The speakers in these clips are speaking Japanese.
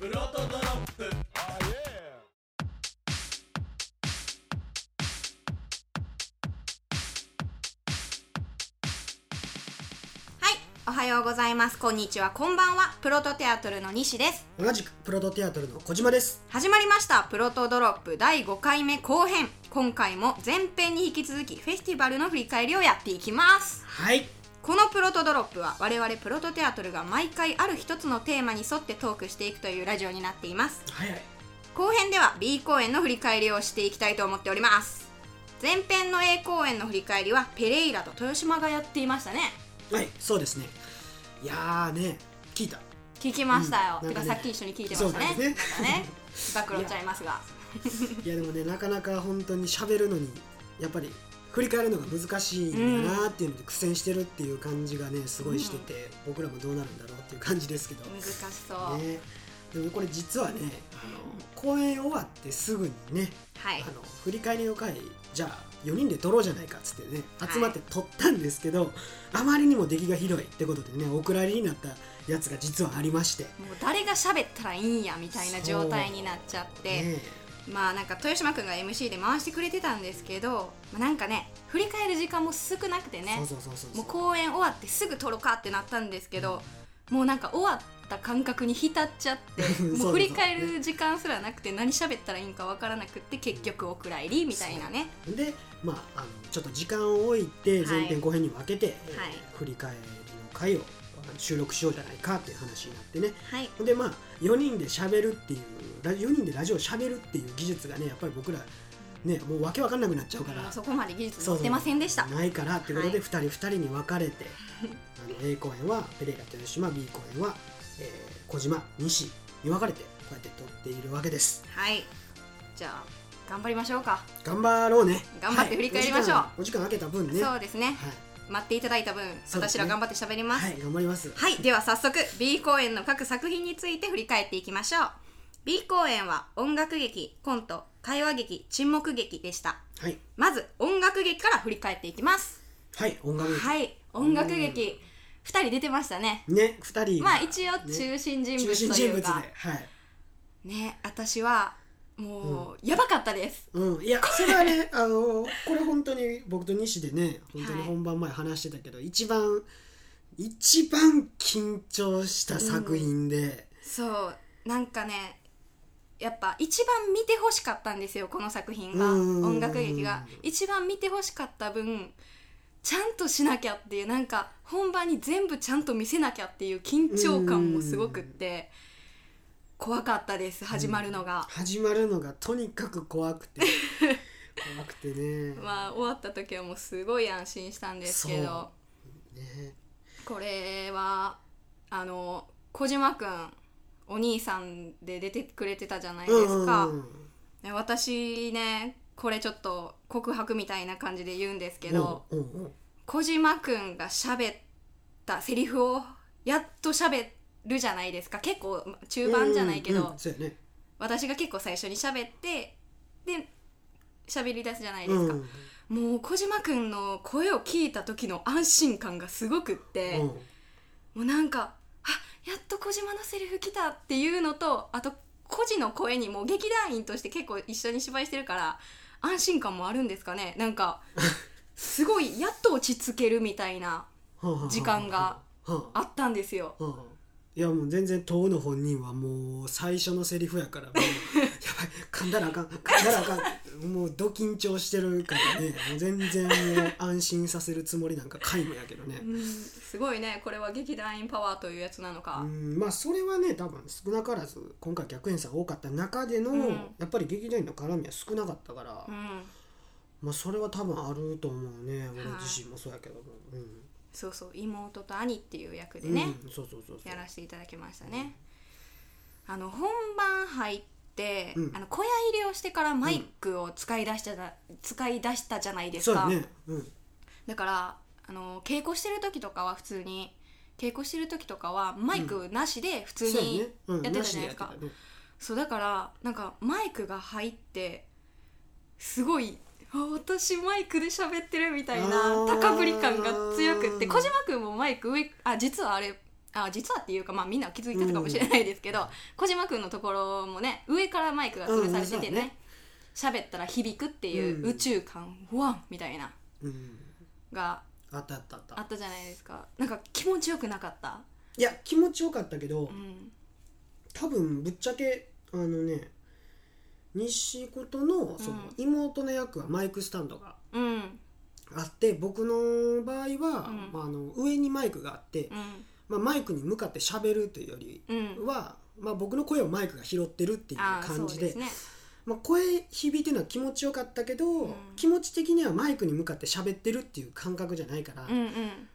プロトドロップ。はいおはようございます。こんにちは。こんばんは。プロトテアトルの西です。同じくプロトテアトルの小島です。始まりました。プロトドロップ。第5回目後編。今回も前編に引き続きフェスティバルの振り返りをやっていきます。はいこのプロトドロップは我々プロトテアトルが毎回ある一つのテーマに沿ってトークしていくというラジオになっています。はいはい。後編では B 公演の振り返りをしていきたいと思っております。前編の A 公演の振り返りはペレイラと豊島がやっていましたね。はいそうですね。いやーね聞いた。聞きましたよ、うんなんかね。さっき一緒に聞いてましたね。そうなんなんかね。暴露ちゃいますが。いやでもねなかなか本当に喋るのにやっぱり振り返るのが難しいんだなっていうので苦戦してるっていう感じがねすごいしてて、僕らもどうなるんだろうっていう感じですけど。難しそう、ね。でもこれ実はねあの公演終わってすぐにねはい。あの振り返りの回じゃあ4人で撮ろうじゃないかっつってねはい集まって撮ったんですけど、あまりにも出来がひどいってことでねお蔵入りになったやつが実はありまして、もう誰が喋ったらいいんやみたいな状態になっちゃって、ねまあなんか豊島君が MC で回してくれてたんですけど、まあ、なんかね振り返る時間も少なくてねもう公演終わってすぐ撮ろうかってなったんですけど、もうなんか終わった感覚に浸っちゃって もう振り返る時間すらなくて何喋ったらいいんかわからなくって結局お蔵入りみたいなね。でまああのちょっと時間を置いて前編後編に分けて、えーはい。振り返りの回を収録しようじゃないかっていう話になってね。はい。でまあ4人で喋るっていうラ4人でラジオ喋るっていう技術がねやっぱり僕らねもうわけわかんなくなっちゃうからそこまで技術持ってませんでした。ないからってことではい。2人2人に分かれて、あの A 公演はペレイラ豊島 B 公演は、えー小島西に分かれてこうやって撮っているわけです。はい。じゃあ頑張りましょうか、頑張ろうね。頑張って振り返りましょう。はいお時間お時間空けた分ね。そうですね。はい、待っていただいた分、ね。私ら頑張って喋ります。はい、頑張ります。はい、では早速 B 公演の各作品について振り返っていきましょう。B 公演は音楽劇コント会話劇沈黙劇でした。はい。まず音楽劇から振り返っていきます。はい音楽劇。はい音楽劇。2人出てましたね。ね2人。まあ一応中心人物というか。人物ではい。ね私はもう、やばかったです。うん、いやそれはねあのこれ本当に僕と西でね本当にはい本番前話してたけど、一番一番緊張した作品で、そう。なんかねやっぱ一番見てほしかったんですよこの作品が。うん音楽劇が。一番見てほしかった分ちゃんとしなきゃっていうなんか本番に全部ちゃんと見せなきゃっていう緊張感もすごくって怖かったです始まるのが、始まるのがとにかく怖くて。怖くてね,、まあ終わった時はもうすごい安心したんですけど。ね。これはあの小島くんお兄さんで出てくれてたじゃないですか、うんね私ねこれちょっと告白みたいな感じで言うんですけど、うんうんうん小島くんが喋ったセリフをやっと喋るじゃないですか。結構中盤じゃないけど、うんうんそうやね。私が結構最初に喋ってで喋り出すじゃないでうん。すか、もう小島くんの声を聞いた時の安心感がすごくって、うん。もうなんかあやっと小島のセリフ来たっていうのとあと孤児の声にも劇団員として結構一緒に芝居してるから安心感もあるんですかね。なんかすごいやっと落ち着けるみたいな時間があったんですよ。うんいやもう全然当の本人はもう最初のセリフやからもうやばい噛んだらあかん噛んだらあかんもうド緊張してるからねもう全然もう安心させるつもりなんか皆無やけどね。うんすごいねこれは劇団員パワーというやつなのか、うんまあそれはね多分少なからず今回逆演さん多かった中での、うん。やっぱり劇団員の絡みは少なかったから、うん。まあそれは多分あると思うね俺自身もそうやけども、うんそうそう妹と兄っていう役でね、やらせていただきましたね、あの本番入って、うん。あの小屋入りをしてからマイクを使い出したじゃ、使い出したじゃないですか。そうやね。うん。だからあの稽古してる時とかは普通に稽古してる時とかはマイクなしで普通にね。うんやってたじゃないですか、そうだからなんかマイクが入ってすごいあ私マイクで喋ってるみたいな高ぶり感が強くって小島君もマイク上あ実はあれあ実はっていうかまあみんな気づいてたかもしれないですけど、小島君のところもね上からマイクが吊るされててね喋、ったら響くっていううん。宇宙感うわんみたいなうん。があったあったあった。あったじゃないですか。なんか気持ちよくなかった？いや気持ちよかったけど、うん。多分ぶっちゃけあのね西琴のその妹の役はマイクスタンドがうん。あって僕の場合は、うん。まあ、あの上にマイクがあって、うん。まあ、マイクに向かって喋るというよりうん。は、まあ、僕の声をマイクが拾ってるっていう感じでうですねまあ、声響いてるのは気持ちよかったけど、ん。気持ち的にはマイクに向かって喋ってるっていう感覚じゃないから、うんうん。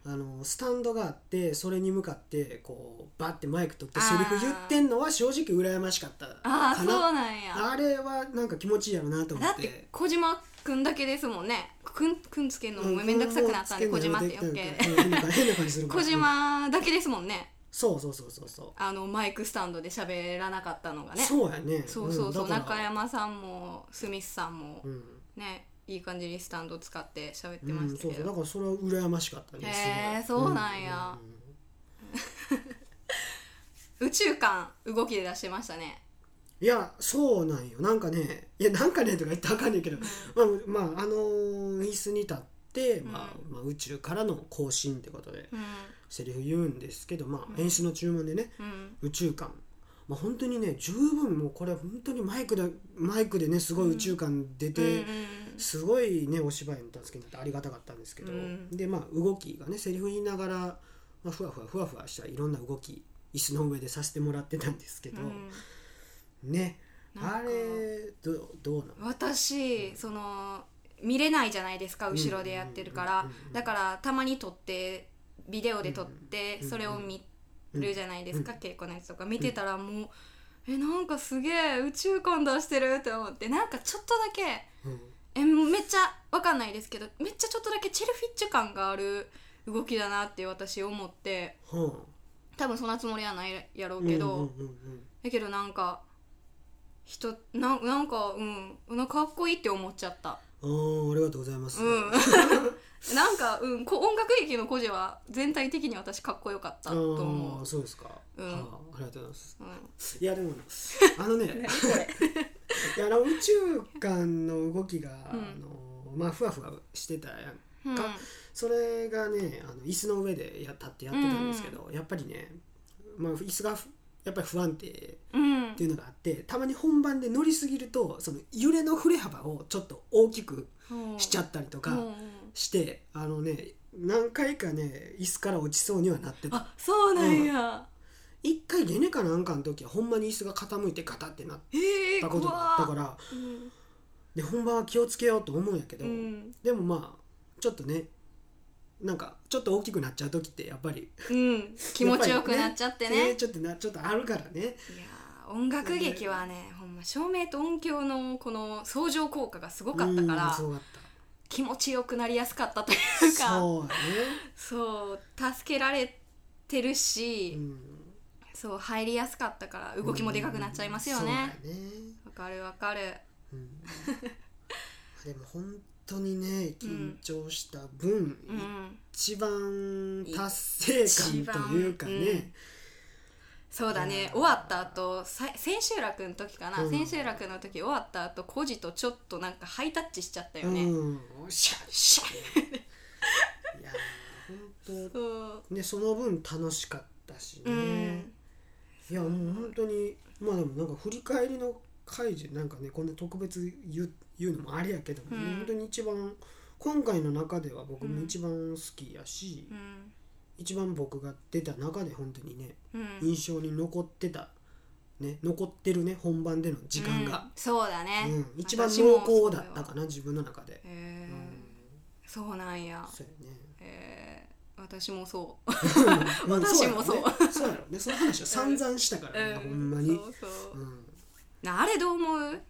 あのスタンドがあってそれに向かってこうバッてマイク取ってセリフ言ってんのは正直羨ましかったああそうかななんや。あれはなんか気持ちいいやろなと思っだってて小島くんだけですもんね。くんくんつけるのもめんどくさくなったんで小島ってよっけ変な感じ変な感じするから小島だけですもんねそうそうそうそうそう。あのマイクスタンドで喋らなかったのがね。そうやね。そうそうそう、んだから。中山さんもスミスさんもうん。ねいい感じにスタンド使って喋ってうん、ましたけど、そうそう。だからそれは羨ましかったねへーすごい。そうなんや。宇宙感動きで出してましたね。いやそうなんよ。なんかねいやなんかねとか言ったらあかんねんけど、まあまああの椅子に立って、まあまあ、宇宙からの更新ってことで。うんセリフ言うんですけど、まあ、演出の注文でね、うん。宇宙感、まあ、本当にね十分もうこれ本当にマイクでマイクでねすごい宇宙感出て、すごいねお芝居の助けになってありがたかったんですけど、うん。でまあ動きがねセリフ言いながら、まあ、ふわふわふわふわしたいろんな動き椅子の上でさせてもらってたんですけど、うん。ね。あれどどうなの？私その見れないじゃないですか後ろでやってるから。だからたまに撮ってビデオで撮ってうんそれを見るじゃないですか稽古のやつとか。見てたらもうえなんかすげえ宇宙感出してるって思ってなんかちょっとだけうん。えめっちゃわかんないですけどめっちゃちょっとだけチェルフィッチュ感がある動きだなって私思っては多分そんなつもりはないやろあうけど、だけどなんか人ななんかうんなんかかっこいいって思っちゃった。うん、あーありがとうございます、うん なんか、うん、こ音楽劇の孤児は全体的に私かっこよかったとあ思あそうですか、うん。はあ、ありがとうございます。う、うん、いやでもあのね いやあの宇宙間の動きが、あのまあふわふわしてたやんうん。かそれがねあの椅子の上でや立ってやってたんですけど、やっぱりね、まあ、椅子がふやっぱり不安定うん。っていうのがあってたまに本番で乗りすぎるとその揺れの振れ幅をちょっと大きくしちゃったりとかうんして、あのね何回かね椅子から落ちそうにはなってた。あそうなんや、一回ゲネかなんかの時はほんまに椅子が傾いてガタってなっええたことがあったから。うんで本番は気をつけようと思うんやけど、うん。でもまあちょっとねなんかちょっと大きくなっちゃう時ってやっぱりうん、気持ちよくなっちゃってね。やぱりちょっとなちょっとあるからね。いやー音楽劇はね、ほんま照明と音響のこの相乗効果がすごかったから。うんすごかっ気持ちよくなりやすかったといたうか。そうやね、そう助けられてるし、うん、そう入りやすかったから動きもでかくなっちゃいますよね。そうやね、わ、かるわかる。うん、でも本当にね緊張した分、うん。一番達成感というかね、そうだね。終わった後さ千秋楽の時かな、うん。千秋楽の時終わった後孤児とちょっとなんかハイタッチしちゃったよね、うん、シャッシャッいやー本 そう。当ねその分楽しかったしね、うん。いやもう本当にまあでもなんか振り返りの回でなんかねこんな特別言う言うのもあれやけども、うん。本当に一番今回の中では僕も一番好きやし、うん一番僕が出た中で本当にねうん。印象に残ってた、ね、残ってるね本番での時間うん。が、そうだね、うん。一番濃厚だったかな自分の中で、へえうん。そうなんや。そうやね。へえ私もそう。うん。私もそう。やろね。そうやろね。その話は 散々したからね、うん。ほんまに。そうそう。うん。なあれどう思う？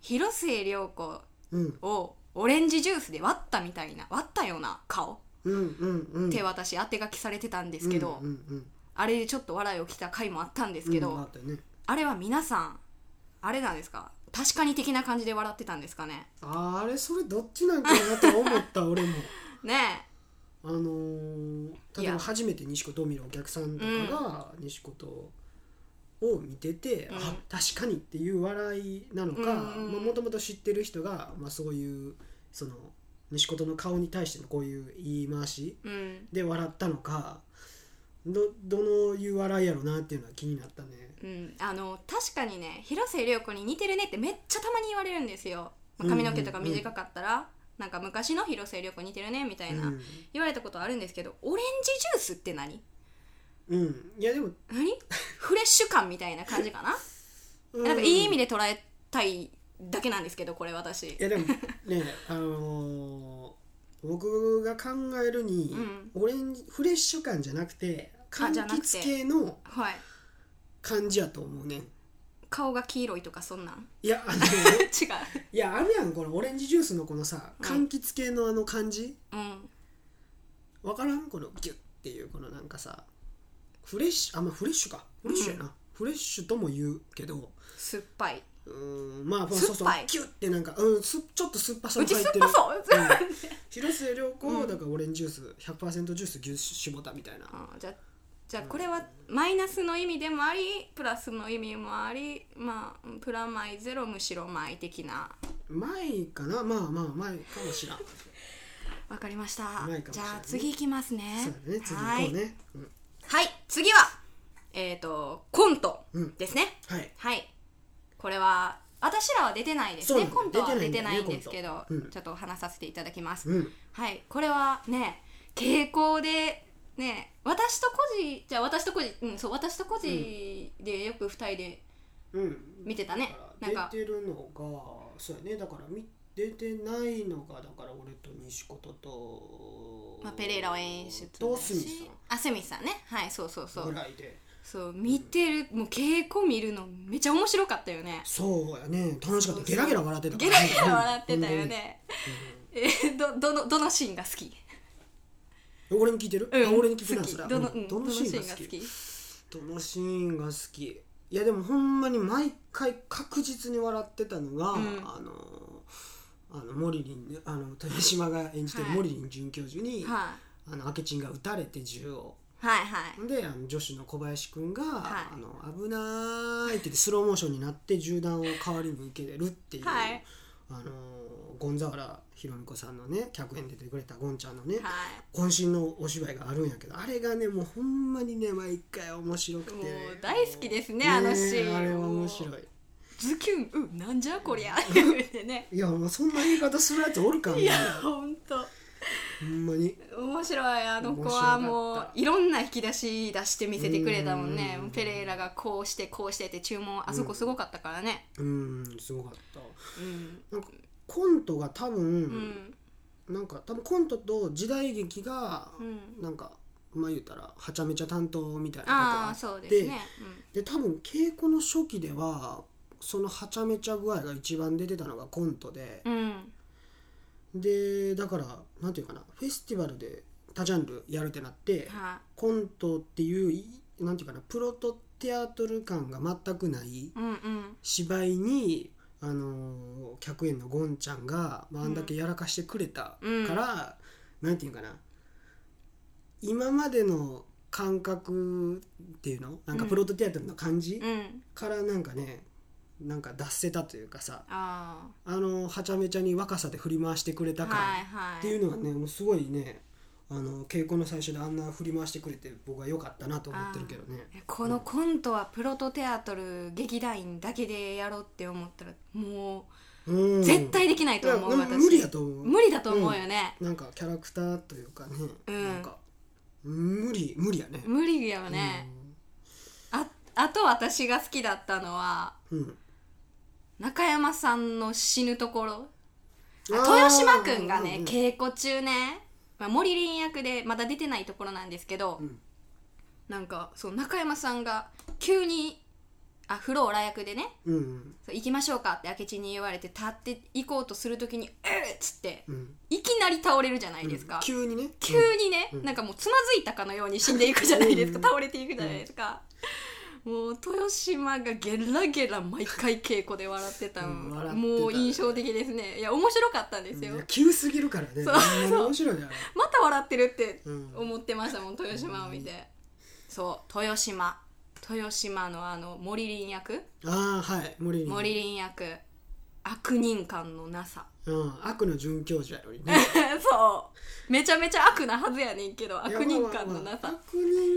広末涼子うん。をオレンジジュースで割ったみたいな。割ったような顔うんうんうん。手私当て書きされてたんですけど、あれでちょっと笑いをきた回もあったんですけど、うんあれは皆さんあれなんですか？確かに的な感じで笑ってたんですかね？あれそれどっちなんかなと思った俺も。ねあのー例えば初めて西子を見るお客さんとかが西子とを見てて、うん。あ確かにっていう笑いなのかもともと知ってる人が、まあ、そういうその西子の顔に対してのこういう言い回しうん。で笑ったのかどどのいう笑いやろなっていうのは気になったね。うん、あの確かにね広末涼子に似てるねってめっちゃたまに言われるんですよ、まあ髪の毛とか短かったら、なんか昔の広末涼子似てるねみたいな、うん。言われたことあるんですけどオレンジジュースって何？うん、いやでも何？フレッシュ感みたいな感じかな、うなんかいい意味で捉えたいだけなんですけどこれ私。いやでもねあのー僕が考えるに、オレンジフレッシュ感じゃなくて柑橘系のはい。感じやと思うね顔が黄色いとかそんなん？いやあの 違う。いやあるやんこのオレンジジュースのこのさうん。柑橘系のあの感じ。うん。わからん？このギュッっていうこのなんかさフレッシュあまあフレッシュか。フレッシュやな、フレッシュとも言うけど。酸っぱいうーんまあそうそうキュッてなんか、うん、すちょっと酸っぱさうも入ってる。ち酸っぱそう、うん。広末涼子、うん。だからオレンジジュース100%ジュース牛絞ったみたいな。あじゃあじゃあこれはマイナスの意味でもありプラスの意味もありまあプラマイゼロむしろマイ的な。前かな？まあまあ前かもしらん。わかりました。じゃあ次いきますね。そうだね。次はい行こうね。うん。はい。次はえっ、とコントうん。ですね、はい。はいこれは私らは出てないですね。コントは出出てないいんですけど、うん。ちょっと話させていただきます、うん。はい。これはね傾向でね私とコジじゃあ私とコジうんそう私とコジでよく二人でうん。見てたね。だなんか。出てるのがそうやね。だからみ出てないのがだから俺と西琴と、まあ、ペレイラは演出とだスミスあスミスさんね。はいそうそうそさんう。ぐらいでそう見てるもう稽古見るのめちゃ面白かったよね。そうやね。楽しかった。ゲラゲラ笑ってたゲラゲラ笑ってたよね、えーどどのどのシーンが好き？うん俺に聞いてる、うん。あ俺に聞いてるそれどの,、うん、うん。どのシーンが好き？どのシーンが好き？いやでもほんまに毎回確実に笑ってたのが、うん。あのあのモリリンあの豊島が演じてるはい。モリリン准教授に、はあの明智が撃たれて銃をい、はいはい。であの女子の小林くんが、はい。あの危ないって言ってスローモーションになって銃弾を代わりに受けるっていう、はい。あのゴンザワラひろみ子さんのね客演で出てくれたゴンちゃんのね、は渾身のお芝居があるんやけどあれがねもうほんまにね毎回面白くて。もう大好きですねあのシーン。あれは面白い。ズキュンうんなんじゃこりゃ。って言ってね。いやもうそんな言い方するやつおるかもいやほんとほんまに。面白い。あの子はもういろんな引き出し出して見せてくれたもんね。うん。ペレイラがこうしてこうしてって注文あそこすごかったからね。うんすごかった。うん。なんかコントが多分、うん。なんか多分コントと時代劇がうん。なんかまあ言うたらはちゃめちゃ担当みたいなああとこがあって。そうですね。で多分稽古の初期ではそのはちゃめちゃ具合が一番出てたのがコントでうんうんでだからなんていうかなフェスティバルで多ジャンルやるってなってはコントっていういなんていうかなプロトテアトル感が全くないいうんうん。芝居に、あのー客演のゴンちゃんが、まあ、あんだけやらかしてくれたから、なんていうかな今までの感覚っていうのなんかプロトテアトルの感じ、うん。からなんかねなんか出せたというかさああのはちゃめちゃに若さで振り回してくれあた感っていうのはねもうすごいねあの稽古の最初であんな振り回してくれて僕は良かったなと思ってるけどね。このコントはプロトテアトル劇団員だけでやろうって思ったらもうん。う絶対できないと思う私。無理やと思う。無理だと思うよね、なんかキャラクターというかね、うん。なんか無理無理やね。無理やよね、ああと私が好きだったのはうん、うん中山さんの死ぬところ。豊島くんがね、うんうん稽古中ね、まあ、森林役でまだ出てないところなんですけど、うん。なんかそう中山さんが急にあフローラ役でねうんそう行きましょうかって明智に言われて立って行こうとするときに「えっ!」っつってうん。いきなり倒れるじゃないですか、急にね。急にね、うん。なんかもうつまずいたかのように死んでいくじゃないですか、うん。倒れていくじゃないですか、もう豊島がゲラゲラ毎回稽古で笑ってたうんってた。もう印象的ですね。いや面白かったんですよ、いや急すぎるからね。そう面白いねまた笑ってるってうん。思ってましたもん豊島を見て、そう豊島。豊島のあの森林役。ああはい。森に森林役。悪人感のなさ。うん、悪の准教授やのにね。そう。めちゃめちゃ悪なはずやねんけど悪人感のなさまあまあまあ悪人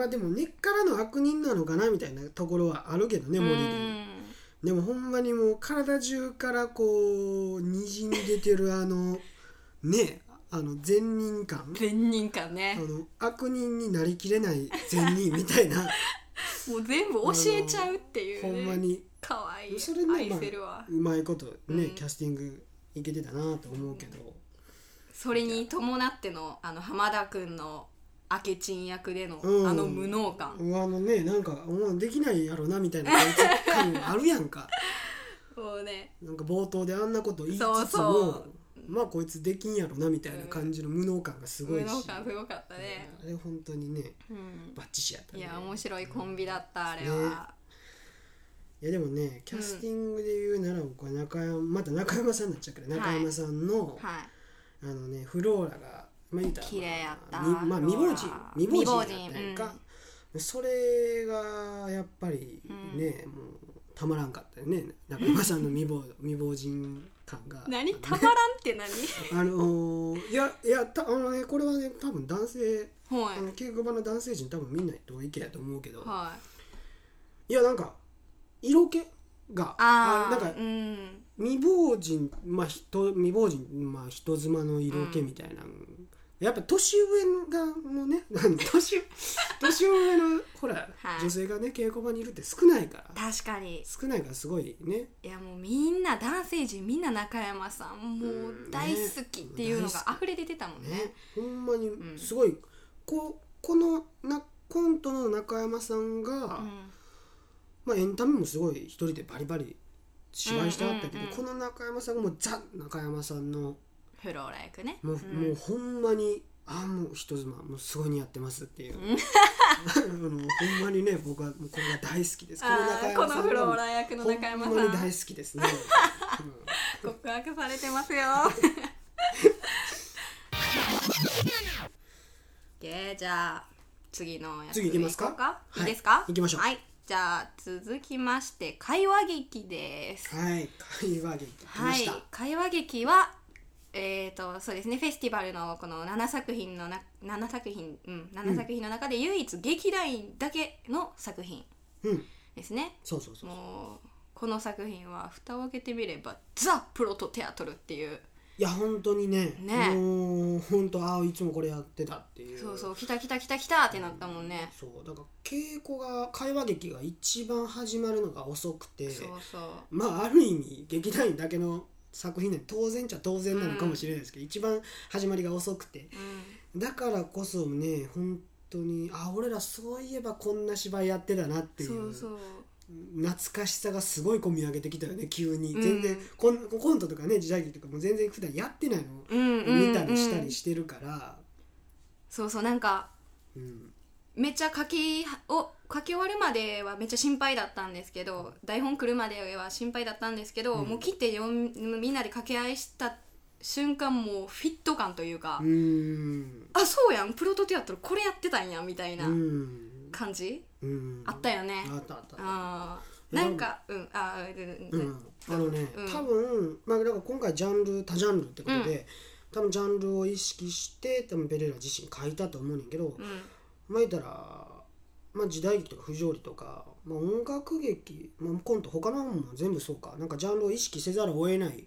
まあでも根っからの悪人なのかなみたいなところはあるけどねう森に。んでもほんまにもう体中からこうにじみ出てるあのねあの善人感。善人感あねの悪人になりきれない善人みたいな。もう全部教えちゃうっていう、ね、ほんまに。かわいい。それね愛せるわ、うまいことね、うん。キャスティングいけてたなと思うけど、それに伴ってのあの浜田君の明智役での、うん。あの無能感、うわあのねなんかもうできないやろなみたいな 感あるやんか。もうね。なんか冒頭であんなこと言いつつもそうそう。まあこいつできんやろなみたいな感じの無能感がすごいし、無能感すごかったね、あれ本当にねうん。バッチシやったね。いや面白いコンビだったあれは、いやでもねキャスティングで言うなら僕は中山また中山さんになっちゃうけど中山さんの、はい。あのねフローラがまあ言うたら綺麗やった。みまあ未亡人未亡人やったやんか、それがやっぱりね、もうたまらんかったよね。中山さんの未亡 未亡人感が。何？たまらんって何？あのーいやいやたあのねこれはね多分男性はい。あの稽古場の男性陣多分見ないといけやと思うけど、はい。いやなんか色気がああなんかうん。未亡人まあ人未亡人まあ人妻の色気みたいな、やっぱ年上がのね あの年年上のほら、はい。女性がね稽古場にいるって少ないから。確かに。少ないからすごいね。いやもうみんな男性陣みんな中山さんもう大好きっていうのが溢れ出てたもんね。ねほんまにん。すごい、ここのなコントの中山さんが、うん。まあ、エンタメもすごい一人でバリバリ芝居してあったけど、うんうんうんこの中山さんがもうザ中山さんのフローラ役ね。もう,、ん。もうほんまにああもう人妻もうすごい似合ってますっていう。あのほんまにね僕はもうこれが大好きです。このあ中ーこのフローラ役の中山ほんまにさん大好きですね、告白されてますよ。でじゃあ次のやつ次行きますか？行こうはい。いいですか？行きましょう。はい。じゃあ続きまして会話劇です。うんはい。会話劇。来まはい。した、会話劇はえー、とそうですねフェスティバルのこの7作品のな7作品うん7作品の中で唯一劇団員だけの作品うん。ですね、そうそうそうもうこの作品は蓋を開けてみればザ・プロトテアトルっていう。いや本当にねね。もう本当ああいつもこれやってたっていう。そうそう来た来た来た来たってなったもんね、そうだから稽古が会話劇が一番始まるのが遅くてそうそう。まあある意味劇団員だけの作品で当然っちゃ当然なのかもしれないですけど、一番始まりが遅くて。うん。だからこそね本当にあ俺らそういえばこんな芝居やってたなっていう懐かしさがすごい込み上げてきたよね急に、うん。全然コンコントとかね時代劇とかも全然普段やってないの。をうんうん見たりしたうんりしてるから、そうそうなんかうんめっちゃ書きを書き終わるまではめっちゃ心配だったんですけど台本来るまでは心配だったんですけど、うん。もう切って読みみんなで掛け合いした瞬間もうフィット感というか、あそうやんプロトテアトルこれやってたんやみたいなうん。感じ、うん。あったよね。あったあった。あーなんかうんあーうん。うん、あのね、うん。多分まあだから今回ジャンル多ジャンルってことで、多分ジャンルを意識して多分ペレラ自身書いたと思うねんけど、うんまあ言ったら、まあ、時代劇とか不条理とか、まあ、音楽劇、まあ、コント他の本も全部そうか。なんかジャンルを意識せざるを得ないっ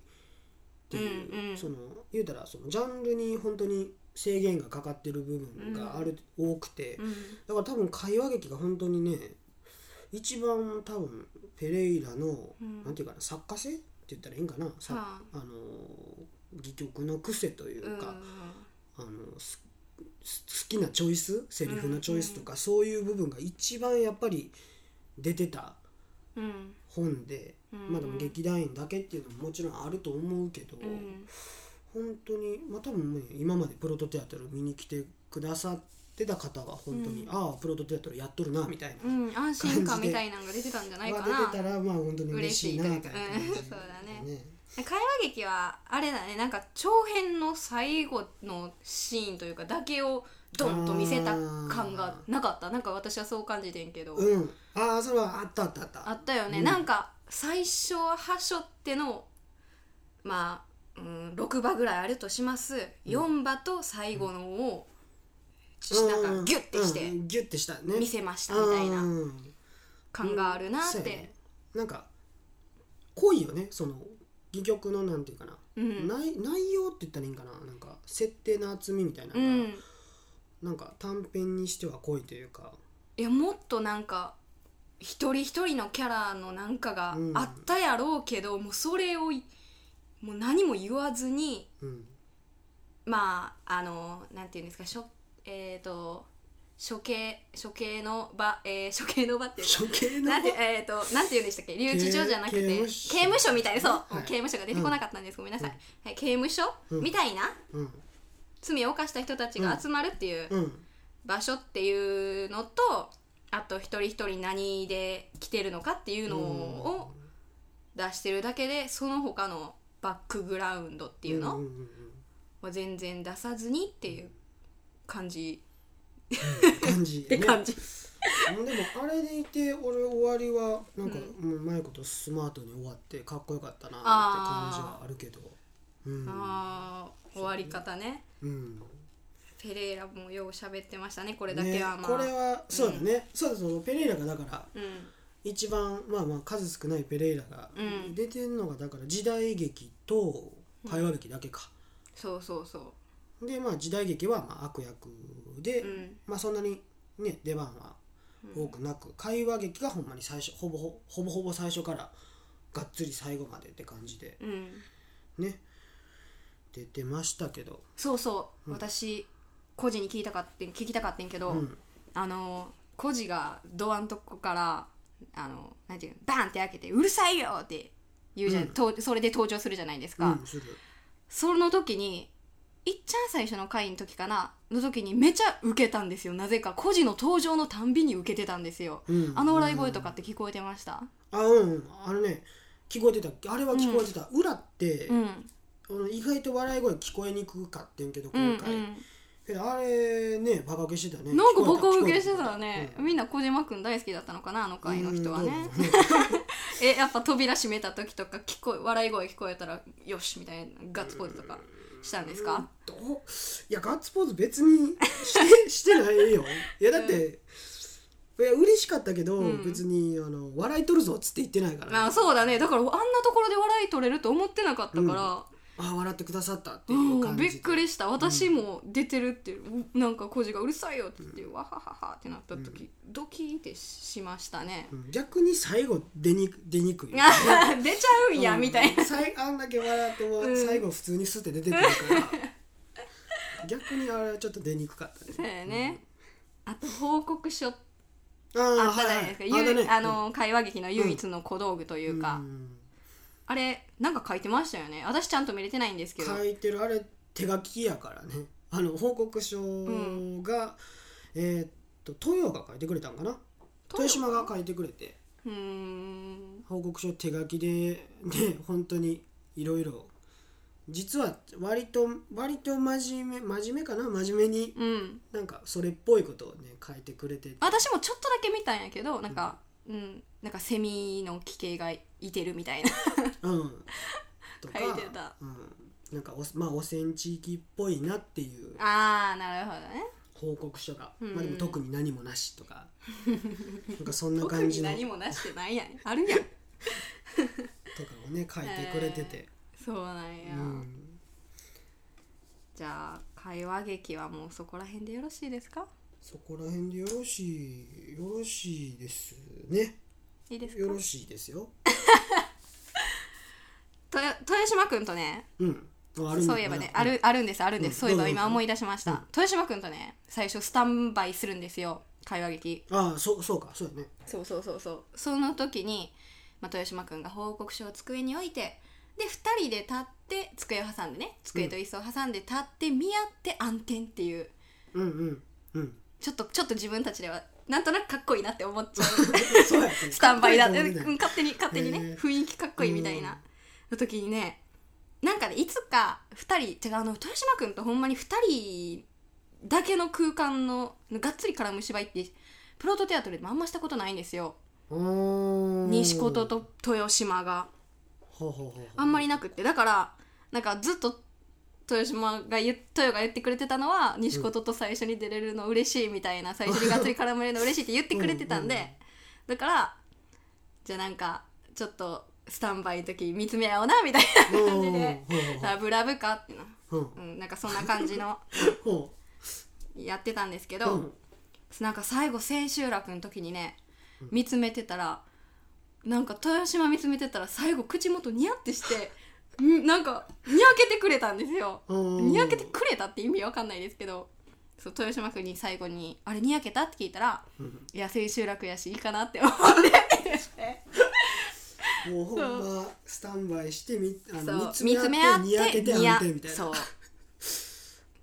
ていう、うんうん。その言うたらそのジャンルに本当に制限がかかってる部分がある、多くて。うん。だから多分会話劇が本当にね一番多分ペレイラの、ん。なんていうかな作家性って言ったらいいんかな、さはあ。の戯曲の癖といううんか、あのきなチョイス？セリフのチョイスとか、そういう部分が一番やっぱり出てたうん。本で、うん。まあでも劇団員だけっていうのももちろんあると思うけど、うん。本当にまあ多分ね今までプロトテアトル見に来てくださってた方は本当に、うん。ああプロトテアトルやっとるなみたいな、うん。安心感みたいなのが出てたんじゃないかがな出てたらまあ本当に嬉しいなみたいな感じうん。そうだね。ね会話劇はあれだねなんか長編の最後のシーンというかだけをドンと見せた感がなかった。なんか私はそう感じてんけど、うん。ああそれはあったあったあった。あったよね、うん。なんか最初ははしょってのまあ、うん、6話ぐらいあるとします、4話と最後のを、なんかギュッてしてうん。ギュッてしたね。見せましたみたいなうん。感があるなって。そうやね、なんか濃いよねその戯曲のなんていうかな、うん。内内容って言ったらいいんかな。なんか設定の厚みみたいな。のが、うん。なんか短編にしては濃いというか。いやもっとなんか一人一人のキャラのなんかがうん。あったやろうけど、もうそれをいもう何も言わずにうん。まああのなんていうんですかしょえっ、と処刑処刑の場、えー、処刑の場っていうか。処刑のなんてえっ、となんて言うんでしたっけ？留置場じゃなくて刑刑務所みたいな。そう、はい。刑務所が出てこなかったんです、ごめんなさい、うん。はい、刑務所、うん。みたいなうん。罪を犯した人たちが集まるっていううん。場所っていうのとあと一人一人何で来てるのかっていうのを出してるだけでその他のバックグラウンドっていうのは全然出さずにっていう感じ感じ、って感じ、でもあれでいて俺終わりはなんか、うもううまいことスマートに終わってかっこよかったなって感じはあるけど。うん。あー。終わり方ね。うん。ペレイラもよう喋ってましたねこれだけは。まあ、ね、これはそうだね、そうだそうペレイラがだからうん。一番まあまあ数少ないペレイラがうん。出てるのがだから時代劇と会話劇だけか、そうそうそでまあ時代劇はまあ悪役で、ううん。まあそんなにね出番は多くなく、会話劇がほんまに最初ほぼほほぼほぼ最初からがっつり最後までって感じでうん。ね出てましたけど。そうそう、私コジに聞いたかって聞きたかったんけど、うん。あのコジがドアのとこからあのなんていうのバーンって開けて「うるさいよ!」って言うじゃん、うん。とそれで登場するじゃないですか、うんする。その時にいっちゃん最初の回の時かなの時にめちゃ受けたんですよ。なぜかコジの登場のたんびに受けてたんですよ、うん。あの笑い声とかって聞こえてました？あうん。あのね聞こえてたあれは聞こえてた、裏って、うん。あの意外と笑い声聞こえにくかってんけどうん今回、けどあれねバカ受けしてたね。うん、なんかバカ聞こえ受けしてたね、うん。みんな小島くん大好きだったのかなあの回の人はね。えやっぱ扉閉めた時とか聞こえ笑い声聞こえたらよしみたいなガッツポーズとかしたんですか、どういやガッツポーズ別にして してないよ。いやだって、いや嬉しかったけど、うん。別にあの笑い取るぞっつって言ってないから、まあそうだね。だからあんなところで笑い取れると思ってなかったから、あ笑ってくださったってういうん感じで、びっくりした。私も出てるって、なんかコジがうるさいよって言って、わはははってなった時、ドキーってしましたね、うん。逆に最後出に出にくい。出ちゃうんや、みたいな。なあんだけ笑ってもうん。最後普通にスって出てくるから、逆にあれはちょっと出にくかったね。そうやね、あと報告書ああったじゃないですか、はいああの会話劇の唯一の小道具というか、んあれなんか書いてましたよね。私ちゃんと見れてないんですけど。書いてるあれ手書きやからね。あの報告書が、えーっと豊が書いてくれたんかな？豊島が書いてくれて。うーん。報告書手書きでね本当にいろいろ。実は割と割と真面目真面目かな？真面目にうん。なんかそれっぽいことをね書いてくれてて。私もちょっとだけ見たんやけどなんか、うん。なんかセミの奇形がいてるみたいな。うん。とか書いてた。うん、なんかおまあ汚染地域っぽいなっていうああなるほどね。報告書が、うんまあでも特に何もなしとか。なんかそんな特感じの。に何もなしてないやん。あるやん。とかをね書いてくれてて、そうなんや、うん、じゃあ会話劇はもうそこら辺でよろしいですか？そこら辺でよろしいよろしいですね。いいですか？よろしいですよ豊島くんとねうん。そういえばね、うん。あるあるんですあるんです、うん。そういえば今思い出しました、うん。豊島くんとね最初スタンバイするんですよ。会話劇。ああそうそうかそうやね。そうそうそうそう。その時に、まあ、豊島くんが報告書を机に置いてで2人で立って机を挟んでね机と椅子を挟んで立って見合って暗転っていう。うんうんうん。ちょっとちょっと自分たちではなんとなくかっこいいなって思っちゃう。スタンバイだ。って、勝手に勝手にね、雰囲気かっこいいみたいな、の時にねなんかねいつか2人てかあの豊島君とほんまに2人だけの空間のがっつり絡む芝居ってプロトテアトルでもあんましたことないんですよ。うん西琴と豊島が。あんまりなくって。だからなんかずっと豊島が言豊が言ってくれてたのは西琴と最初に出れるの嬉しいみたいな、最初にがっつり絡めるの嬉しいって言ってくれてたんで、うんうん。だからじゃあなんかちょっとスタンバイの時見つめ合おうなみたいな感じで。ラブラブかってな、ほううん、なんかそんな感じのほ やってたんですけど、うん。なんか最後千秋楽の時にね見つめてたらなんか豊島見つめてたら最後口元ニヤってしてん なんかにやけてくれたんですよ。うん。にやけてくれたって意味わかんないですけどそう豊島君に最後に「あれにやけた?」って聞いたら「うん。いや千秋楽やしいいかな」って思って。ですねもうほんまスタンバイしてみあの見つめ合ってにやけてにやあげてみたいな。そう。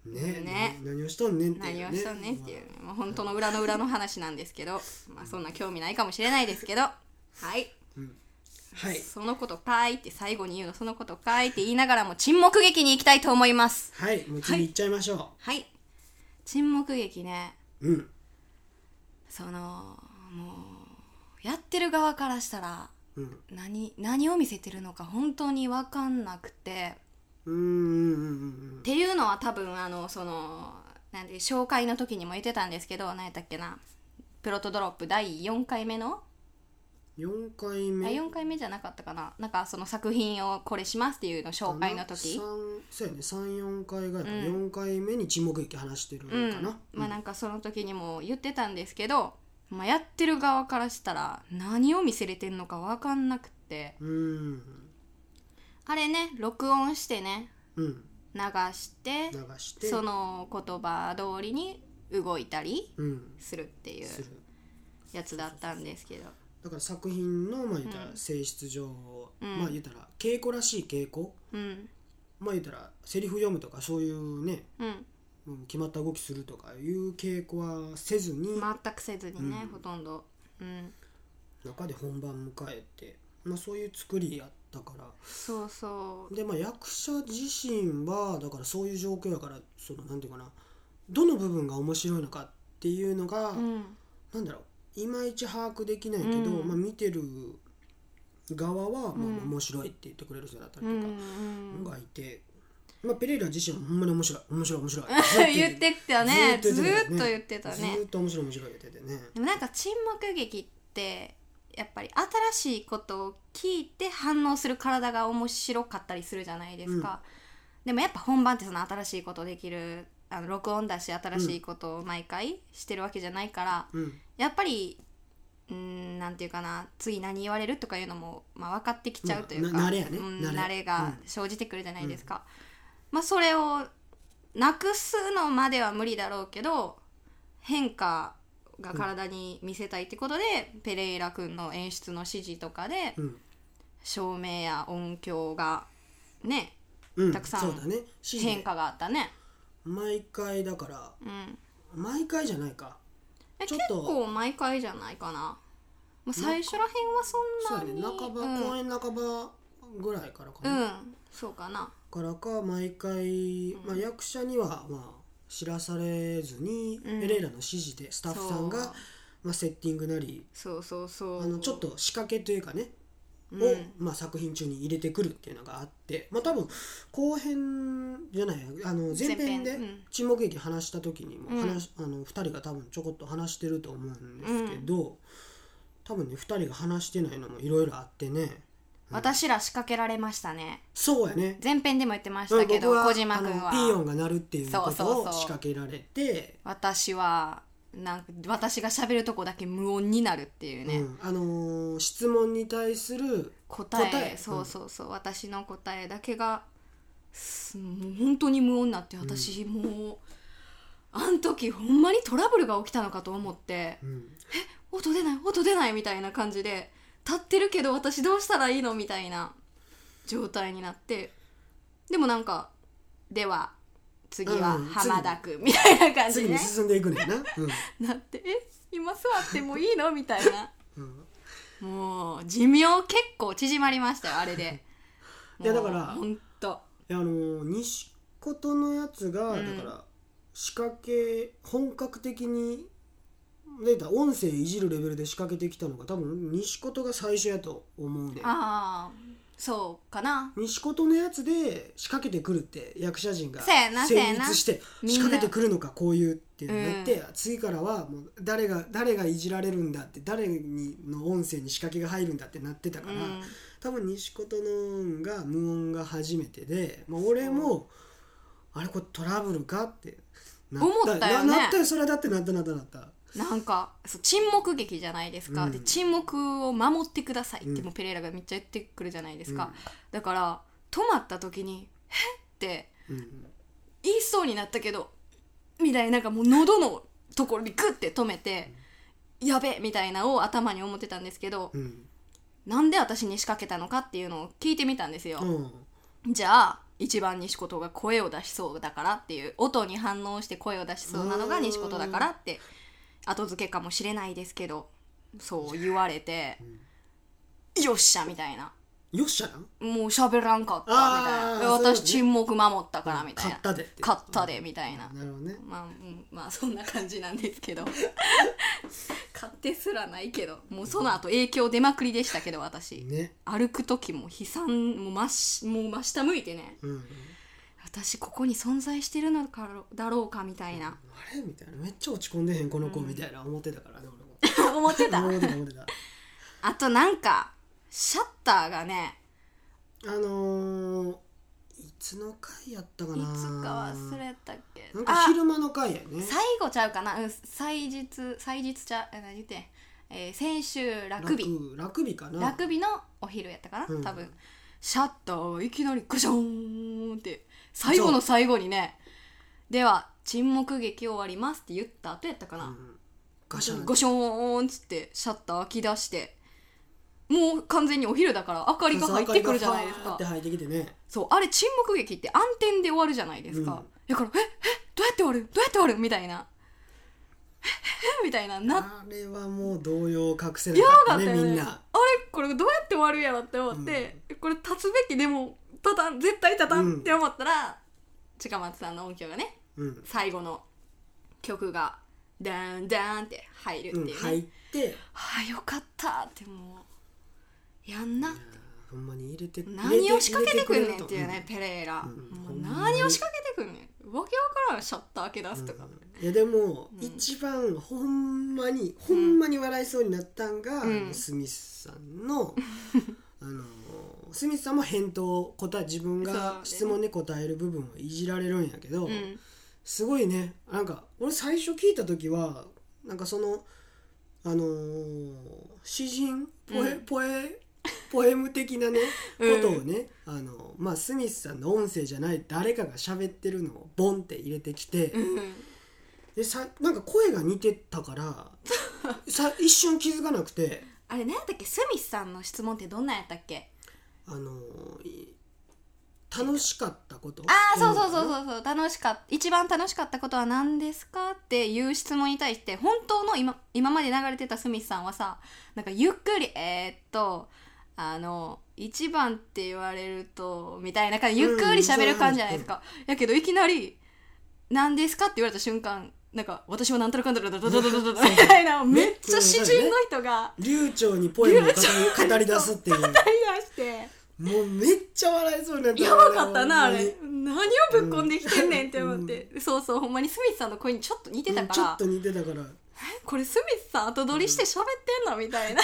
ねね。何をしとんねんっていうね。何をしとんねんっていうね、まあ、本当の裏の裏の話なんですけど、まあ、そんな興味ないかもしれないですけど。はい。はい。そのことかいって最後に言うのそのことかいって言いながらも沈黙劇に行きたいと思います。はい。もう次行っちゃいましょはい。沈黙劇ね。ううん。そのもうやってる側からしたらうん何何を見せてるのか本当に分かんなくて。っていうのは多分あのそのなんで紹介の時にも言ってたんですけど何やったっけな。プロトドロップ第4回目の。4回あ目4回目じゃなかったかな。なんかその作品をこれしますっていうの紹介の時。三そうやね。34回ぐらいかな、うん。4回目に沈黙劇話してるのうん。かな、まあなんかその時にも言ってたんですけど、まあ、やってる側からしたら何を見せれてんのか分かんなくって。うん。あれね録音してねうん。流してその言葉通りに動いたりうん。するっていうやつだったんですけど。だから作品のまあ言ったら性質上、うん。まあ言ったら稽古らしい稽古うん。まあ言ったらセリフ読むとかそういうねうんうん決まった動きするとかいう稽古はせずに、全くせずにね、うん。ほとんど。うん。中で本番迎えて、まあ、そういう作りやったから。そうそう。でまあ役者自身はだからそういう状況やからそのなんていうかな。どの部分が面白いのかっていうのが、うん。なんだろう。いまいち把握できないけど、うん。まあ、見てる側は、まあうん。面白いって言ってくれる人だったりうんとうん。かがいて、まあ、ペレイラ自身はほんまに面白い。面白い面白い。言ってたね。ずっと言ってたずね。ーっと面白い面白い言っててね。でもなんか沈黙劇ってやっぱり新しいことを聞いて反応する体が面白かったりするじゃないですか、でもやっぱ本番ってその新しいことできるあの録音だし新しいことを毎回してるわけじゃないから、うん。やっぱりうーんなんていうかな次何言われるとかいうのも、まあ、分かってきちゃうというか、まあな慣れやね。うん慣れ。慣れが生じてくるじゃないですか、まあそれをなくすのまでは無理だろうけど変化が体に見せたいってことで、ペレイラ君の演出の指示とかでうん。照明や音響がねうん。たくさん変化があったね、毎回だから。うん、毎回じゃないか。えちょっと。結構毎回じゃないかな、まあ、最初らへんはそんやなにね。半ば、うん。公演半ばぐらいからかうな、ん。そうかなからか毎回、まあ、役者にはまあ知らされずに、うん。ペレイラの指示でスタッフさんが、まあ、セッティングなりそうそうそう。あのちょっと仕掛けというかね、うん。を、まあ、作品中に入れてくるっていうのがあってまあ多分後編じゃないあの前編で前編。うん。沈黙劇話した時にもうん。話、あの2人が多分ちょこっと話してると思うんですけど、多分ね2人が話してないのもいろいろあってね私ら仕掛けられましたね。そうやね。前編でも言ってましたけど小島君あのピーヨンはが鳴るっていうことを仕掛けられて。私はなんか私が喋るとこだけ無音になるっていうね、うん。あのー質問に対する答え。答え。そうそうそう、私の答えだけがすもう本当に無音になって私もう、あん時ほんまにトラブルが起きたのかと思ってうん。音出ない音出ないみたいな感じで立ってるけど私どうしたらいいのみたいな状態になってでもなんか「では」っ次はうん浜田君みたいな感じね。次に進んでいくねんな、なってえ今座ってもいいのみたいな。うん。うん、もう寿命結構縮まりましたよあれで。いやだからほんと。いやあの西琴のやつが、うんだから仕掛け本格的にでた音声いじるレベルで仕掛けてきたのが多分西琴が最初やと思うああそうかな。西琴のやつで仕掛けてくるって役者陣が成立して仕掛けてくるのかこういうっていうのになって、次からはもう誰が誰がいじられるんだって誰にの音声に仕掛けが入るんだってなってたから、うん。多分西琴の音が無音が初めてで、まあ、俺もあれこれトラブルかってな思ったよね。ななったよそれはだってなったなったなったなんかそう沈黙劇じゃないですか、うん。で沈黙を守ってくださいってうん。もうペレイラがめっちゃ言ってくるじゃないですか、うん。だから止まった時に「えっ?」てうん。言いそうになったけどみたいななんかもう喉のところにグッて止めて「やべえ」みたいなのを頭に思ってたんですけど、うん。なんで私に仕掛けたのかっていうのを聞いてみたんですよ、うん。じゃあ一番西琴が声を出しそうだからっていう音に反応して声を出しそうなのが西琴だからって後付けかもしれないですけどそう言われて、よっしゃみたいな。よっしゃなもう喋らんかったみたいな。私沈黙守ったからみたいな。勝ったで勝ったでみたいな。なるほどね。まあ、うん、まあそんな感じなんですけど。勝手すらないけど。もうその後影響出まくりでしたけど私。ね。歩く時も悲惨もう真しもう真下向いてね。うんうん私ここに存在してるのかだろうかみたいな。あれ？みたいな。めっちゃ落ち込んでへんこの子。みたいな。思ってたからね俺も。思ってた？思ってた思ってた。あとなんかシャッターがねあのー、いつの回やったかいなつか忘れたっけ。なんか昼間の回やね。最後ちゃうかな。うん祭日祭日ちゃ何言って？んえー先週ラグビーラグビーかな。ラグビーのお昼やったかな、うん。多分シャッターがいきなりガシャーンって最後の最後にねでは沈黙劇終わりますって言った後やったかな、うんガシャンゴショーンっつってシャッター開き出してもう完全にお昼だから明かりが入ってくるじゃないですか。って入ってきてね。そうあれ沈黙劇って暗転で終わるじゃないですか、うん。だから「ええどうやって終わる？どうやって終わる?」みたいな「ええ みたいななあれはもう動揺を隠せなやかったねみんな。あれこれどうやって終わるんやろって思って、これ立つべきでも立たん絶対立たんって思ったら、近松さんの音響がねうん、最後の曲がダーンダーンって入るってうん、いうね、入って。ああよかったってもうやんなほんまに入れて何を仕掛けてくんねんっていうね、ペレイラ、うん。もう何を仕掛けてくんねん。わけわからんシャッター開け出すとか、いやでも、うん。一番ほんまにほんまに笑いそうになったんが、スミスさんの あのスミスさんも返答を答え自分がね。質問で答える部分をいじられるんやけど、うん。すごいね。なんか俺最初聞いた時はなんかそのあのー詩人ポエ,、うん。ポエポエム的なね うん。ことをね、あのまあ、スミスさんの音声じゃない誰かが喋ってるのをボンって入れてきて、うんでさなんか声が似てたから さ一瞬気づかなくて。あれ何やったっけ？スミスさんの質問ってどんなんやったっけ？あのい楽しかったこと？ああそうそうそううそうそう。楽しかった一番楽しかったことは何ですかっていう質問に対して本当の今今まで流れてたスミスさんはさなんかゆっくりえーっとあの一番って言われるとみたいな感じ。ゆっくり喋る感じじゃないですか、やけどいきなり「何ですか?」って言われた瞬間なんか私はなんたらかんたらだだだだだだみたいなめっちゃ詩人の人が流暢にポエムを語り出すっていう歌い出してもうめっちゃ笑いそうになったやばかったなあれ何をぶっこんできてんねんって思って、そうそうほんまにスミスさんの声にちょっと似てたから、ちょっと似てたからこれスミスさん後取りして喋ってんのみたいな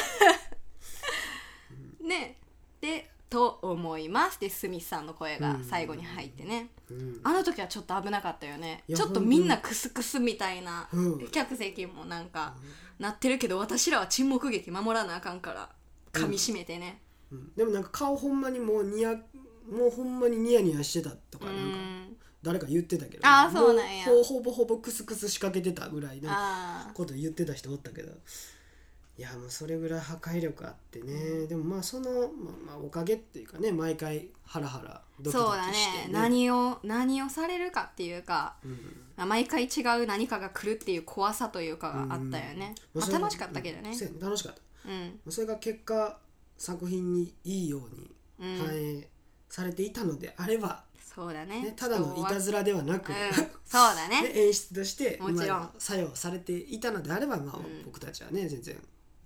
ねでと思います。でスミスさんの声が最後に入ってね、うん。あの時はちょっと危なかったよね。ちょっとみんなクスクスみたいな、うん。客席もなんかなってるけど私らは沈黙劇守らなあかんから噛みしめてね。うん。でもなんか顔ほんまにもうニヤもうほんまにニヤニヤしてたとかうなんかん誰か言ってたけどあーそうなんや。もうほほぼほぼクスクス仕掛けてたぐらいのああこと言ってた人おったけどいやもうそれぐらい破壊力あってね、でもまあその、まあ、まあおかげっていうかね毎回ハラハラドキドそうだキして、ね。何を何をされるかっていうかうん。まあ毎回違う何かが来るっていう怖さというかがあったよね、まあ、楽しかったけどね。うん。そうや楽しかった。うん。それが結果作品にいいようにうん、反映されていたのであれば、そうだね。ねただのいたずらではなく、うん、そうだね。で 演出としてもちろん。作用されていたのであれば、まあうん。僕たちはね全然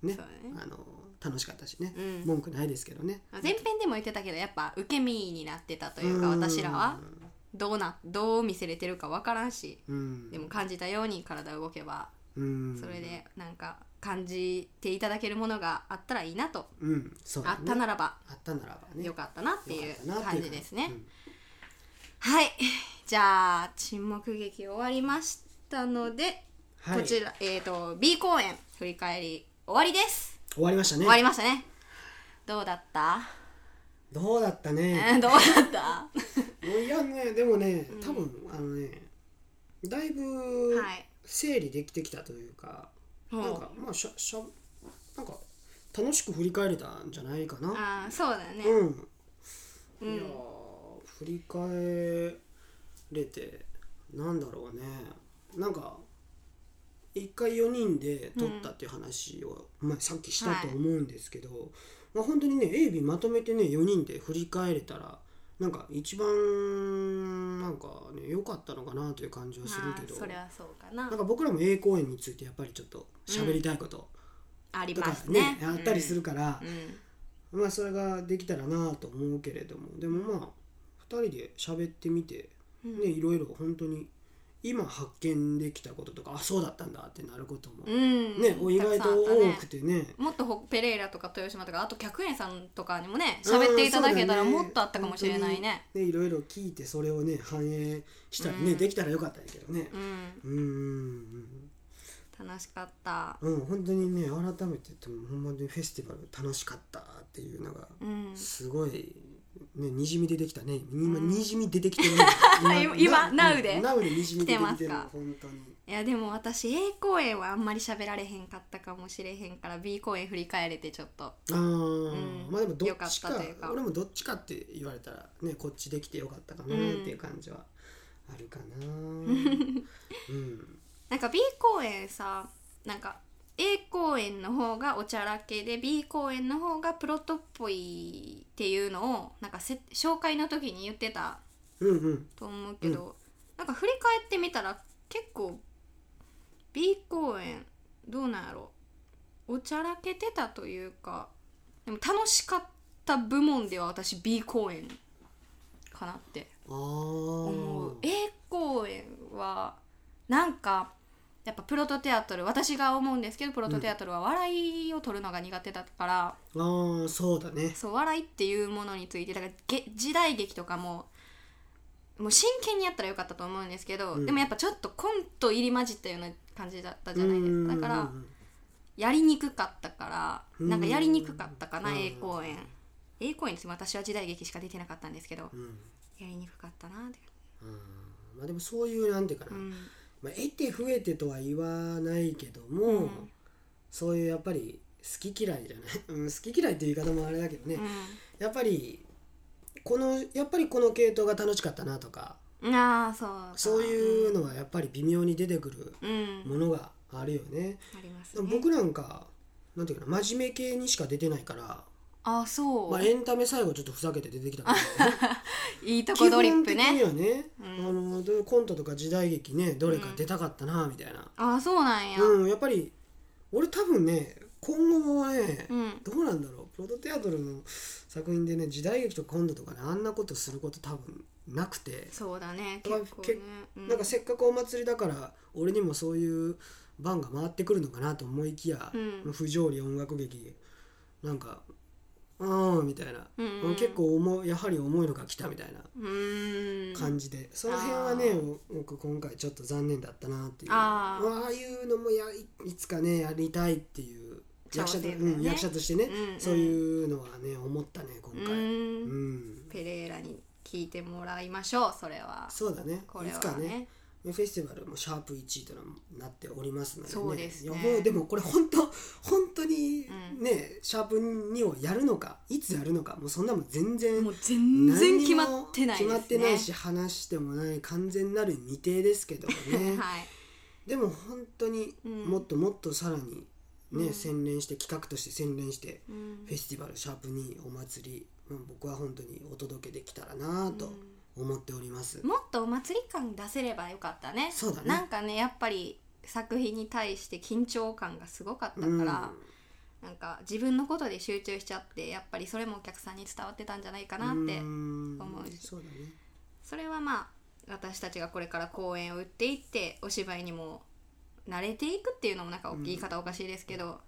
ね。そうだね。あの楽しかったしね、うん。文句ないですけどね。前編でも言ってたけどやっぱ受け身になってたというか私らはどうなどう見せれてるか分からんしうん。でも感じたように体動けばうん。それでなんか感じていただけるものがあったらいいなと、うん。そうだね。あったならばあったならばね。よかったなっていうよかったなって感いうじですね、うん。はい。じゃあ沈黙劇終わりましたので、はい。こちらえっ、と B 公演振り返り終わりです、終わりましたね。終わりましたね。どうだった、どうだったえね。ー どうだった？いやねでもね多分、あのねだいぶはい。整理できてきたというか、ほう。なんかまあしゃしゃなんか楽しく振り返れたんじゃないかな。あーそうだね、うん、うん。いやー振り返れてなんだろうね。なんか一回4人で撮ったっていう話を、まあ、さっきしたと思うんですけど、まあ、本当にね AB まとめてね4人で振り返れたらなんか一番なんかね良かったのかなという感じはするけどそれはそうかな。なんか僕らも A 公演についてやっぱりちょっと喋りたいことありとかますね,、ねあったりするからう、ん。まあそれができたらなと思うけれどもでもまあ2人で喋ってみて、ねいろいろ本当に今発見できたこととかあそうだったんだってなることも、うん。ね意外と多くてね。もっとほペレイラとか豊島とかあと客円さんとかにもね喋っていただけたらもっとあったかもしれないね。ねいろいろ聞いてそれをね反映したりね、できたらよかったんやけどね。うん。うん楽しかった。うんうん本当にね改めてでもほんまにフェスティバル楽しかったっていうのがうん。すごいねにじみ出てきたね。今にじみ出てきてる 今今な Now で。うん Now でにじみ出てきてる本当に。いやでも私 A 公演はあんまり喋られへんかったかもしれへんから B 公演振り返れてちょっと。あー、うん。まあでもどっちよかったかというか。俺もどっちかって言われたらねこっちできてよかったかなっていう感じはあるかな。うん。なんか B 公演さなんか A 公演の方がおちゃらけで B 公演の方がプロットっぽいっていうのをなんかせ紹介の時に言ってたうんうん。と思うけど、なんか振り返ってみたら結構 B 公演どうなんやろ。おちゃらけてたというかでも楽しかった部門では私 B 公演かなってあ思う。ー A 公演はなんかやっぱプロトテアトル私が思うんですけどプロトテアトルは笑いを取るのが苦手だから、あーそうだね。そう笑いっていうものについてだからげ時代劇とかももう真剣にやったらよかったと思うんですけど、うん。でもやっぱちょっとコント入り混じったような感じだったじゃないですか。だからうんやりにくかったからうん。なんかやりにくかったかなうん。A 公演。A 公演です私は時代劇しか出てなかったんですけどうん。やりにくかったなって。うん。まあでもそういうなんていうかな、うんまあ、得て増えてとは言わないけども、うん。そういうやっぱり好き嫌いじゃない、うん、好き嫌いっていう言い方もあれだけどね、やっぱりこのやっぱりこの系統が楽しかったなとかうんああそうか。そういうのはやっぱり微妙に出てくるうん。ものがあるよね。ありますね。僕なんかなんていうかな真面目系にしか出てないから、あそう、まあ、エンタメ最後ちょっとふざけて出てきたけど、いいとこドリップ基本的ねにはね、うん。あのどコントとか時代劇ねどれか出たかったなみたいな、あそうなんや。うんやっぱり俺多分ね今後もね、うん。どうなんだろう。プロトテアトルの作品でね時代劇とかコントとかねあんなことすること多分なくて、そうだねまあ結構ね。けうん。なんかせっかくお祭りだから俺にもそういう番が回ってくるのかなと思いきや、うん。不条理音楽劇なんかああみたいな、うん。うん結構重いやはり重いのが来たみたいな感じで、その辺はね僕今回ちょっと残念だったなっていう。あー。ああいうのもやいいつかねやりたいっていう役者ね。うん、役者としてね、うんうん。そういうのはね思ったね今う回、ーうん。んペレーラに聞いてもらいましょうそれは。そうだね。これはいつかねねフェスティバルもシャープ1位となっておりますので、ね、そうですね。もうでもこれ本当 本当にね、シャープ2をやるのかいつやるのかもうそんなもん全然もう全然決まってないね。決まってないし話してもない完全なる未定ですけどね。はい。でも本当にうん。もっともっとさらにね、うん。洗練して企画として洗練してうん。フェスティバルシャープ2お祭り、まあ、僕は本当にお届けできたらなと思っております、もっとお祭り感出せればよかったね。そうだね。なんかねやっぱり作品に対して緊張感がすごかったから、うん。なんか自分のことで集中しちゃってやっぱりそれもお客さんに伝わってたんじゃないかなってうん。思う。そうだね。それはまあ私たちがこれから公演を打っていってお芝居にも慣れていくっていうのもなんか言い方おかしいですけど、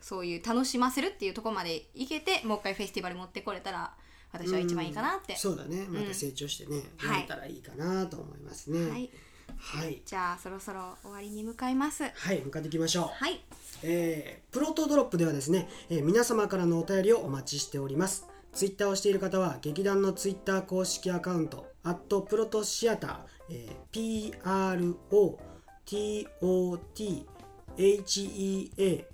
そういう楽しませるっていうところまでいけてもう一回フェスティバル持ってこれたら私は一番いいかなって。うん、そうだね。また成長してね、はい。やれたらいいかなと思いますね。はい。はい。じゃあそろそろ終わりに向かいます。はい向かっていきましょう。はい。えープロトドロップではですね、えー皆様からのお便りをお待ちしております。ツイッターをしている方は劇団のツイッター公式アカウントアットプロトシアター、えー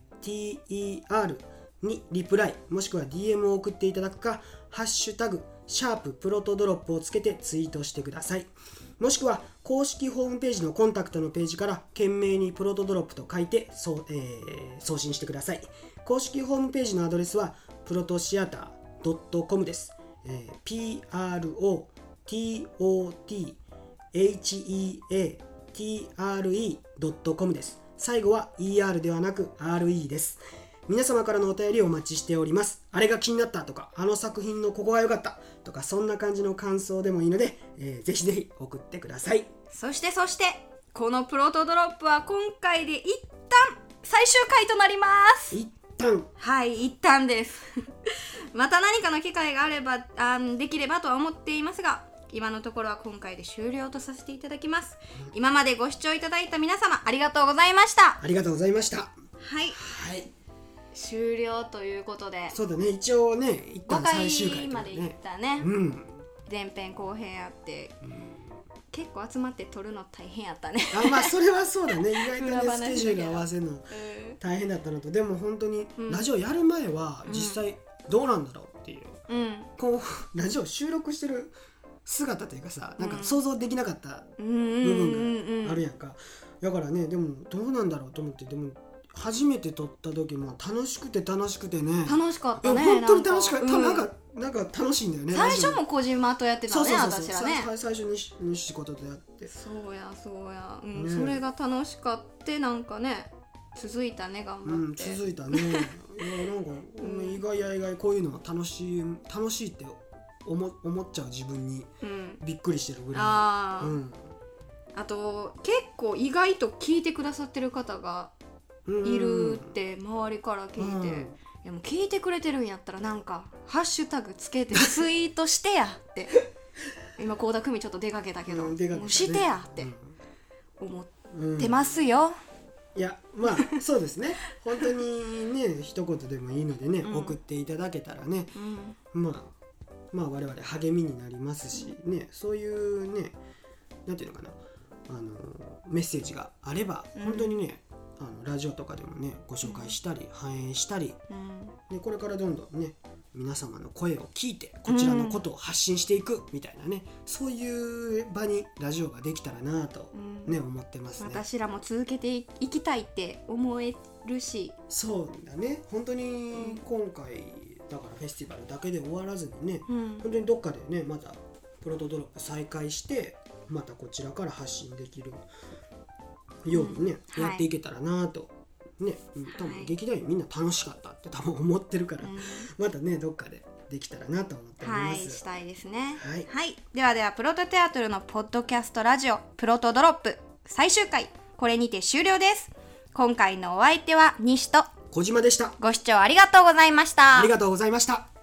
PROTOTHEATER にリプライもしくは DM を送っていただくかハッシュタグシャーププロトドロップをつけてツイートしてください。もしくは公式ホームページのコンタクトのページから懸命にプロトドロップと書いてそう、えー送信してください。公式ホームページのアドレスはプロトシアター .com です、えー PROTOTHEATRE.com です。最後は ER ではなく RE です。皆様からのお便りをお待ちしております。あれが気になったとかあの作品のここが良かったとかそんな感じの感想でもいいので、えーぜひぜひ送ってください。そしてそしてこのプロトドロップは今回で一旦最終回となります。一旦。はい一旦です。また何かの機会があればあんできればとは思っていますが今のところは今回で終了とさせていただきます、今までご視聴いただいた皆様ありがとうございました。ありがとうございました。はい。はい終了ということで。そうだね。一応ね一5旦最終回回までいったね。うん。前編後編あって、結構集まって撮るの大変やったね。あまあそれはそうだね。意外とねスケジュール合わせるの。大変だったのとでも本当にうん。ラジオやる前は実際どうなんだろうっていう、うん。こう ラジオ収録してる姿というかさなんか想像できなかったうんうんうん部うん。分があるやんか、だからねでもどうなんだろうと思ってでも初めて撮った時も楽しくて楽しくてね。楽しかったね本当に楽しかった。うん。なんかなんか楽しいんだよね。最初も小島とやってたね私らね。さ最初にし西ことでやって。そうやそうや、うんね。それが楽しかってなんかね続いたね頑うん張って、続いたね。いやなんか、うん。意外や意外こういうのは楽しい楽しいって思思っちゃう自分にうん。びっくりしてるぐらい。うん。あと結構意外と聞いてくださってる方がうんいるって周りから聞いて、うん。いやもう聞いてくれてるんやったらなんかハッシュタグつけて ツイートしてやって。今倖田來未ちょっと出かけたけど、うん出かけたね。もうしてやって。思ってますよ、いやまあそうですね。本当にね一言でもいいのでね、うん。送っていただけたらね。うん。まあまあ我々励みになりますしね。そういうねなんていうのかな。あのメッセージがあればうん。本当にね、あのラジオとかでもねご紹介したり、反映したり。うん。でこれからどんどんね皆様の声を聞いてこちらのことを発信していくみたいなね、そういう場にラジオができたらなとうん。ね、思ってますね。私らも続けていきたいって思えるし、そうだね。本当に今回だからフェスティバルだけで終わらずにねうん。本当にどっかでねまたプロトドロップ再開してまたこちらから発信できるようにね、うんやっていけたらなと。ね、うん多はい分劇団員みんな楽しかったって多分思ってるから、うんまたねどっかでできたらなと思っておりはい、ます。したいですね。はいではでは、プロトテアトルのポッドキャストラジオ、プロトドロップ、最終回、これにて終了です。今回のお相手は西と小島でした。ご視聴ありがとうございました。ありがとうございました。